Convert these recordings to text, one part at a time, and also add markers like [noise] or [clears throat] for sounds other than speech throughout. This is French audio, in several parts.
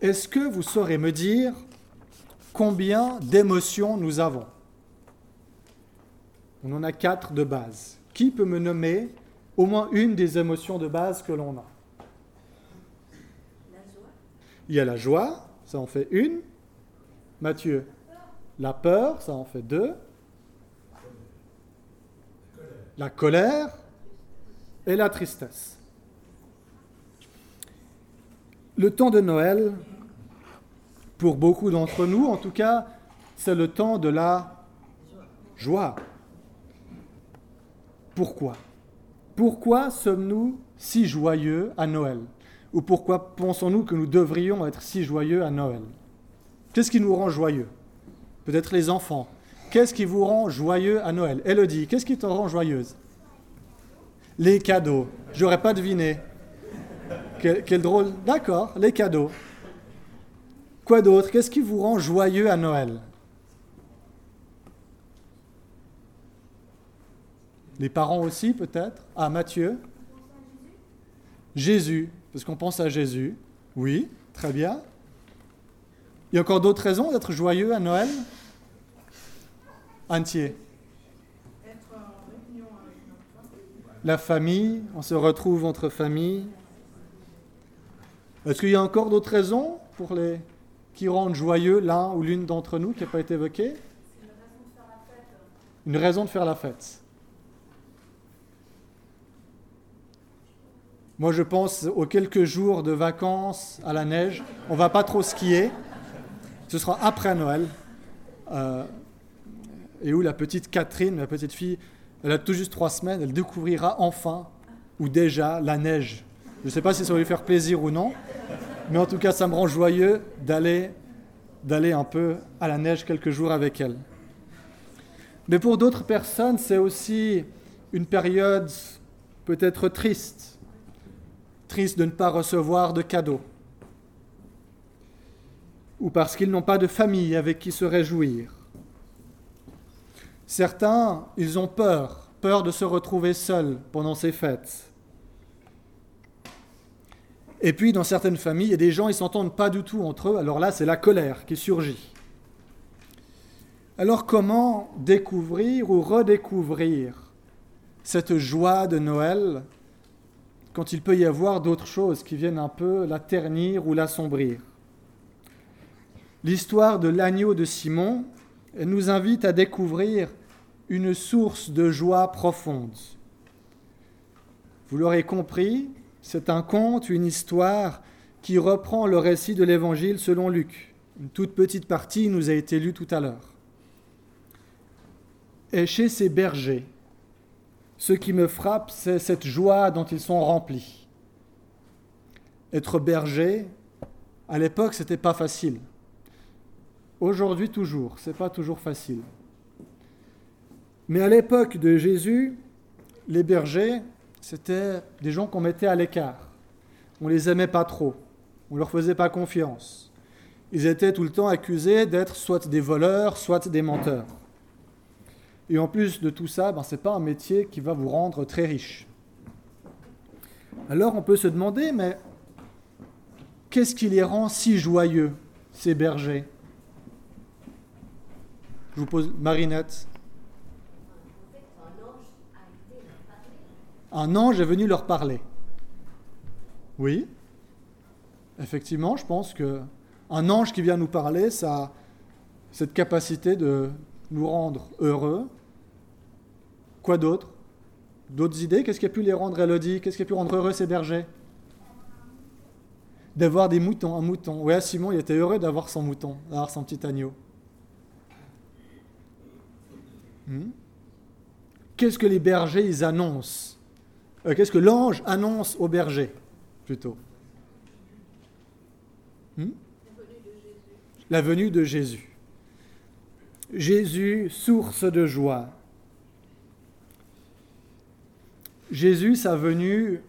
Est-ce que vous saurez me dire combien d'émotions nous avons? On en a quatre de base. Qui peut me nommer au moins une des émotions de base que l'on a? Il y a la joie, ça en fait une. Mathieu, la peur, ça en fait deux. La colère et la tristesse. Le temps de Noël, pour beaucoup d'entre nous en tout cas, c'est le temps de la joie. Pourquoi? Pourquoi sommes-nous si joyeux à Noël? Ou pourquoi pensons-nous que nous devrions être si joyeux à Noël? Qu'est-ce qui nous rend joyeux? Peut-être les enfants. Qu'est-ce qui vous rend joyeux à Noël? Elodie, qu'est-ce qui te rend joyeuse? Les cadeaux. J'aurais pas deviné. Quel, drôle. D'accord, les cadeaux. Quoi d'autre? Qu'est-ce qui vous rend joyeux à Noël? Les parents aussi, peut-être? Ah, Mathieu? Jésus, parce qu'on pense à Jésus. Oui, très bien. Il y a encore d'autres raisons d'être joyeux à Noël? Entier. La famille, on se retrouve entre familles. Est-ce qu'il y a encore d'autres raisons pour les qui rendent joyeux l'un ou l'une d'entre nous qui n'a pas été évoquée? Une raison de faire la fête. Moi, je pense aux quelques jours de vacances à la neige. On va pas trop skier. Ce sera après Noël. Euh, et où la petite Catherine, la petite fille, elle a tout juste trois semaines, elle découvrira enfin, ou déjà, la neige. Je ne sais pas si ça va lui faire plaisir ou non, mais en tout cas, ça me rend joyeux d'aller, d'aller un peu à la neige quelques jours avec elle. Mais pour d'autres personnes, c'est aussi une période peut-être triste, triste de ne pas recevoir de cadeaux, ou parce qu'ils n'ont pas de famille avec qui se réjouir. Certains, ils ont peur, peur de se retrouver seuls pendant ces fêtes. Et puis, dans certaines familles, il y a des gens, ils s'entendent pas du tout entre eux. Alors là, c'est la colère qui surgit. Alors, comment découvrir ou redécouvrir cette joie de Noël quand il peut y avoir d'autres choses qui viennent un peu la ternir ou l'assombrir? L'histoire de l'agneau de Simon nous invite à découvrir une source de joie profonde. Vous l'aurez compris, c'est un conte, une histoire qui reprend le récit de l'Évangile selon Luc. Une toute petite partie nous a été lue tout à l'heure. Et chez ces bergers, ce qui me frappe, c'est cette joie dont ils sont remplis. Être berger, à l'époque, ce n'était pas facile. Aujourd'hui, toujours, ce n'est pas toujours facile. Mais à l'époque de Jésus, les bergers, c'était des gens qu'on mettait à l'écart. On les aimait pas trop. On leur faisait pas confiance. Ils étaient tout le temps accusés d'être soit des voleurs, soit des menteurs. Et en plus de tout ça, ben, ce n'est pas un métier qui va vous rendre très riche. Alors on peut se demander, mais qu'est-ce qui les rend si joyeux, ces bergers? Je vous pose Marinette. Un ange est venu leur parler. Oui, effectivement, je pense que un ange qui vient nous parler, ça a cette capacité de nous rendre heureux. Quoi d'autre? D'autres idées? Qu'est-ce qui a pu les rendre, Elodie? Qu'est-ce qui a pu rendre heureux ces bergers? D'avoir des moutons, un mouton. Oui, Simon, il était heureux d'avoir son mouton, d'avoir son petit agneau. Hmm? Qu'est-ce que les bergers, ils annoncent? Euh, qu'est-ce que l'ange annonce au berger, plutôt hmm? La venue de Jésus. Jésus, source de joie. Jésus, sa venue,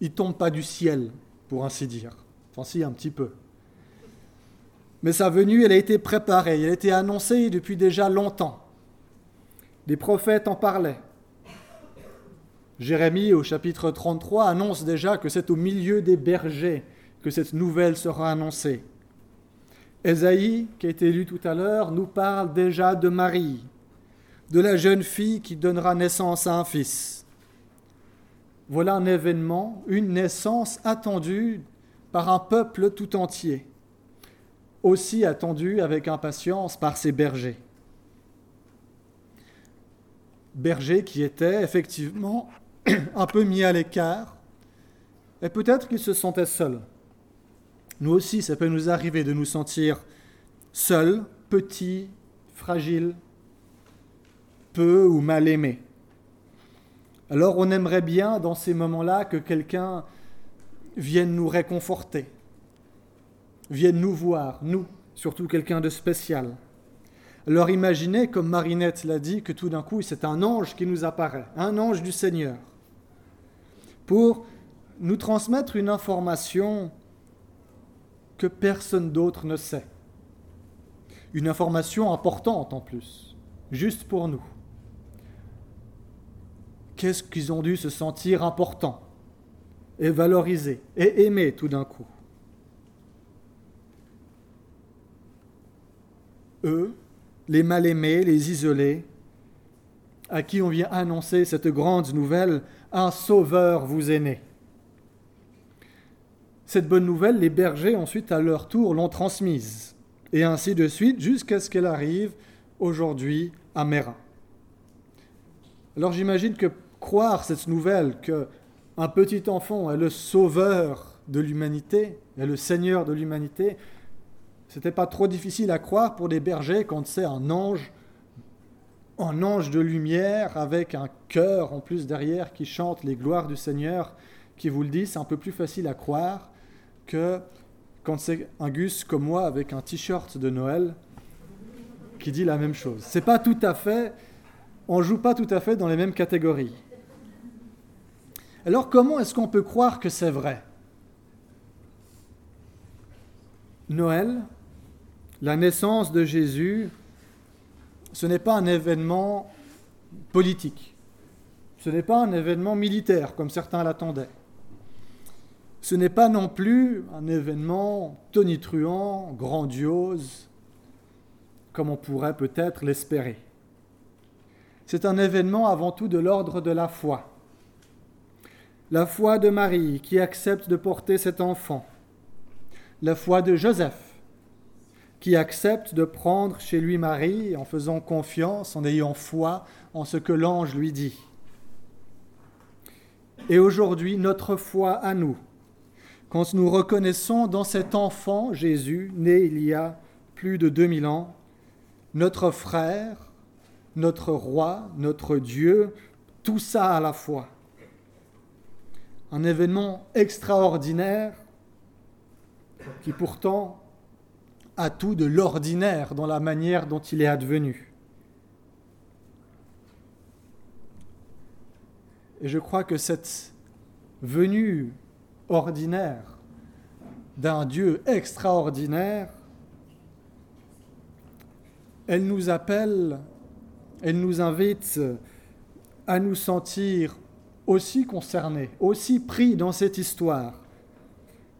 il tombe pas du ciel, pour ainsi dire. Enfin, si, un petit peu. Mais sa venue, elle a été préparée, elle a été annoncée depuis déjà longtemps. Les prophètes en parlaient. Jérémie au chapitre 33 annonce déjà que c'est au milieu des bergers que cette nouvelle sera annoncée. Ésaïe, qui a été lu tout à l'heure, nous parle déjà de Marie, de la jeune fille qui donnera naissance à un fils. Voilà un événement, une naissance attendue par un peuple tout entier, aussi attendue avec impatience par ses bergers. Bergers qui étaient effectivement [clears throat] un peu mis à l'écart, et peut-être qu'ils se sentaient seuls. Nous aussi, ça peut nous arriver de nous sentir seuls, petits, fragiles, peu ou mal aimés. Alors on aimerait bien dans ces moments-là que quelqu'un vienne nous réconforter, vienne nous voir, nous, surtout quelqu'un de spécial. Alors imaginez, comme Marinette l'a dit, que tout d'un coup c'est un ange qui nous apparaît, un ange du Seigneur, pour nous transmettre une information que personne d'autre ne sait. Une information importante en plus, juste pour nous. Qu'est-ce qu'ils ont dû se sentir importants et valorisés et aimés tout d'un coup? Eux, les mal-aimés, les isolés, à qui on vient annoncer cette grande nouvelle, un sauveur vous est né. Cette bonne nouvelle, les bergers ensuite à leur tour l'ont transmise, et ainsi de suite jusqu'à ce qu'elle arrive aujourd'hui à Mérin. Alors j'imagine que croire cette nouvelle que un petit enfant est le sauveur de l'humanité, est le seigneur de l'humanité, c'était pas trop difficile à croire pour les bergers quand c'est un ange, un ange de lumière avec un cœur en plus derrière qui chante les gloires du Seigneur, qui vous le dit, c'est un peu plus facile à croire que quand c'est un Gus comme moi avec un t-shirt de Noël qui dit la même chose. C'est pas tout à fait, on joue pas tout à fait dans les mêmes catégories. Alors comment est-ce qu'on peut croire que c'est vrai? Noël, la naissance de Jésus, ce n'est pas un événement politique. Ce n'est pas un événement militaire comme certains l'attendaient ce n'est pas non plus un événement tonitruant, grandiose, comme on pourrait peut-être l'espérer. C'est un événement avant tout de l'ordre de la foi. La foi de Marie qui accepte de porter cet enfant. La foi de Joseph qui accepte de prendre chez lui Marie en faisant confiance, en ayant foi en ce que l'ange lui dit. Et aujourd'hui, notre foi à nous, quand nous reconnaissons dans cet enfant Jésus, né il y a plus de 2000 ans, notre frère, notre roi, notre Dieu, tout ça à la fois. Un événement extraordinaire qui pourtant a tout de l'ordinaire dans la manière dont il est advenu. Et je crois que cette venue ordinaire d'un Dieu extraordinaire, elle nous appelle, elle nous invite à nous sentir aussi concernés, aussi pris dans cette histoire,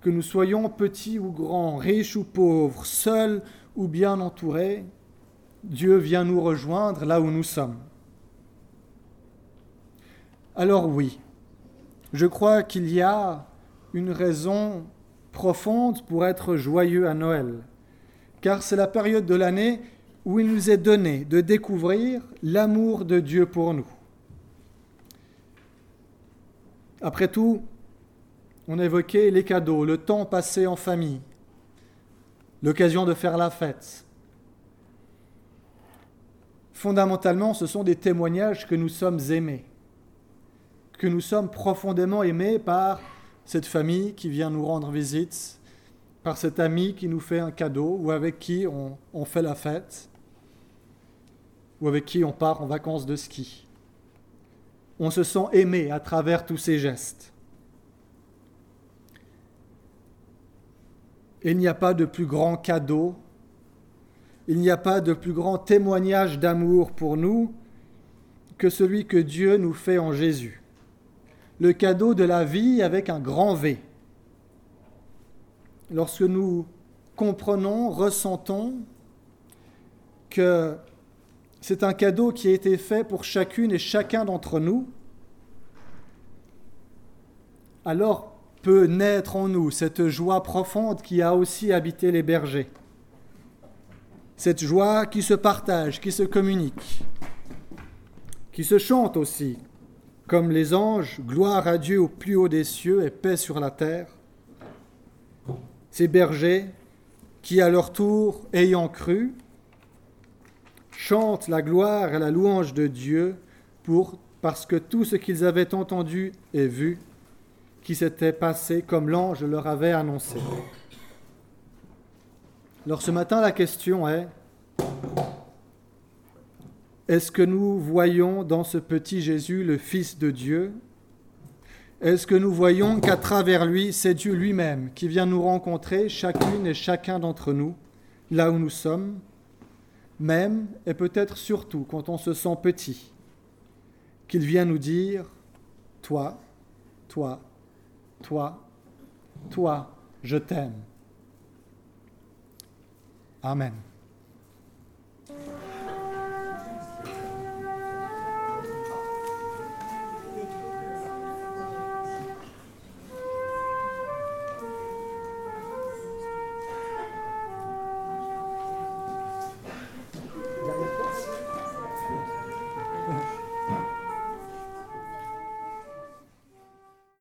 que nous soyons petits ou grands, riches ou pauvres, seuls ou bien entourés, Dieu vient nous rejoindre là où nous sommes. Alors oui, je crois qu'il y a une raison profonde pour être joyeux à Noël, car c'est la période de l'année où il nous est donné de découvrir l'amour de Dieu pour nous. Après tout, on évoquait les cadeaux, le temps passé en famille, l'occasion de faire la fête. Fondamentalement, ce sont des témoignages que nous sommes aimés, que nous sommes profondément aimés par cette famille qui vient nous rendre visite, par cet ami qui nous fait un cadeau ou avec qui on, fait la fête, ou avec qui on part en vacances de ski. On se sent aimé à travers tous ces gestes. Il n'y a pas de plus grand cadeau, il n'y a pas de plus grand témoignage d'amour pour nous que celui que Dieu nous fait en Jésus le cadeau de la vie avec un grand V. lorsque nous comprenons, ressentons que c'est un cadeau qui a été fait pour chacune et chacun d'entre nous, alors peut naître en nous cette joie profonde qui a aussi habité les bergers. Cette joie qui se partage, qui se communique, qui se chante aussi, comme les anges, gloire à Dieu au plus haut des cieux et paix sur la terre. Ces bergers qui, à leur tour, ayant cru, chantent la gloire et la louange de Dieu pour, parce que tout ce qu'ils avaient entendu et vu, qui s'était passé comme l'ange leur avait annoncé. Alors ce matin, la question est, est-ce que nous voyons dans ce petit Jésus le Fils de Dieu? Est-ce que nous voyons qu'à travers lui, c'est Dieu lui-même qui vient nous rencontrer, chacune et chacun d'entre nous, là où nous sommes, même et peut-être surtout quand on se sent petit, qu'il vient nous dire, toi, toi, toi, toi, je t'aime. Amen.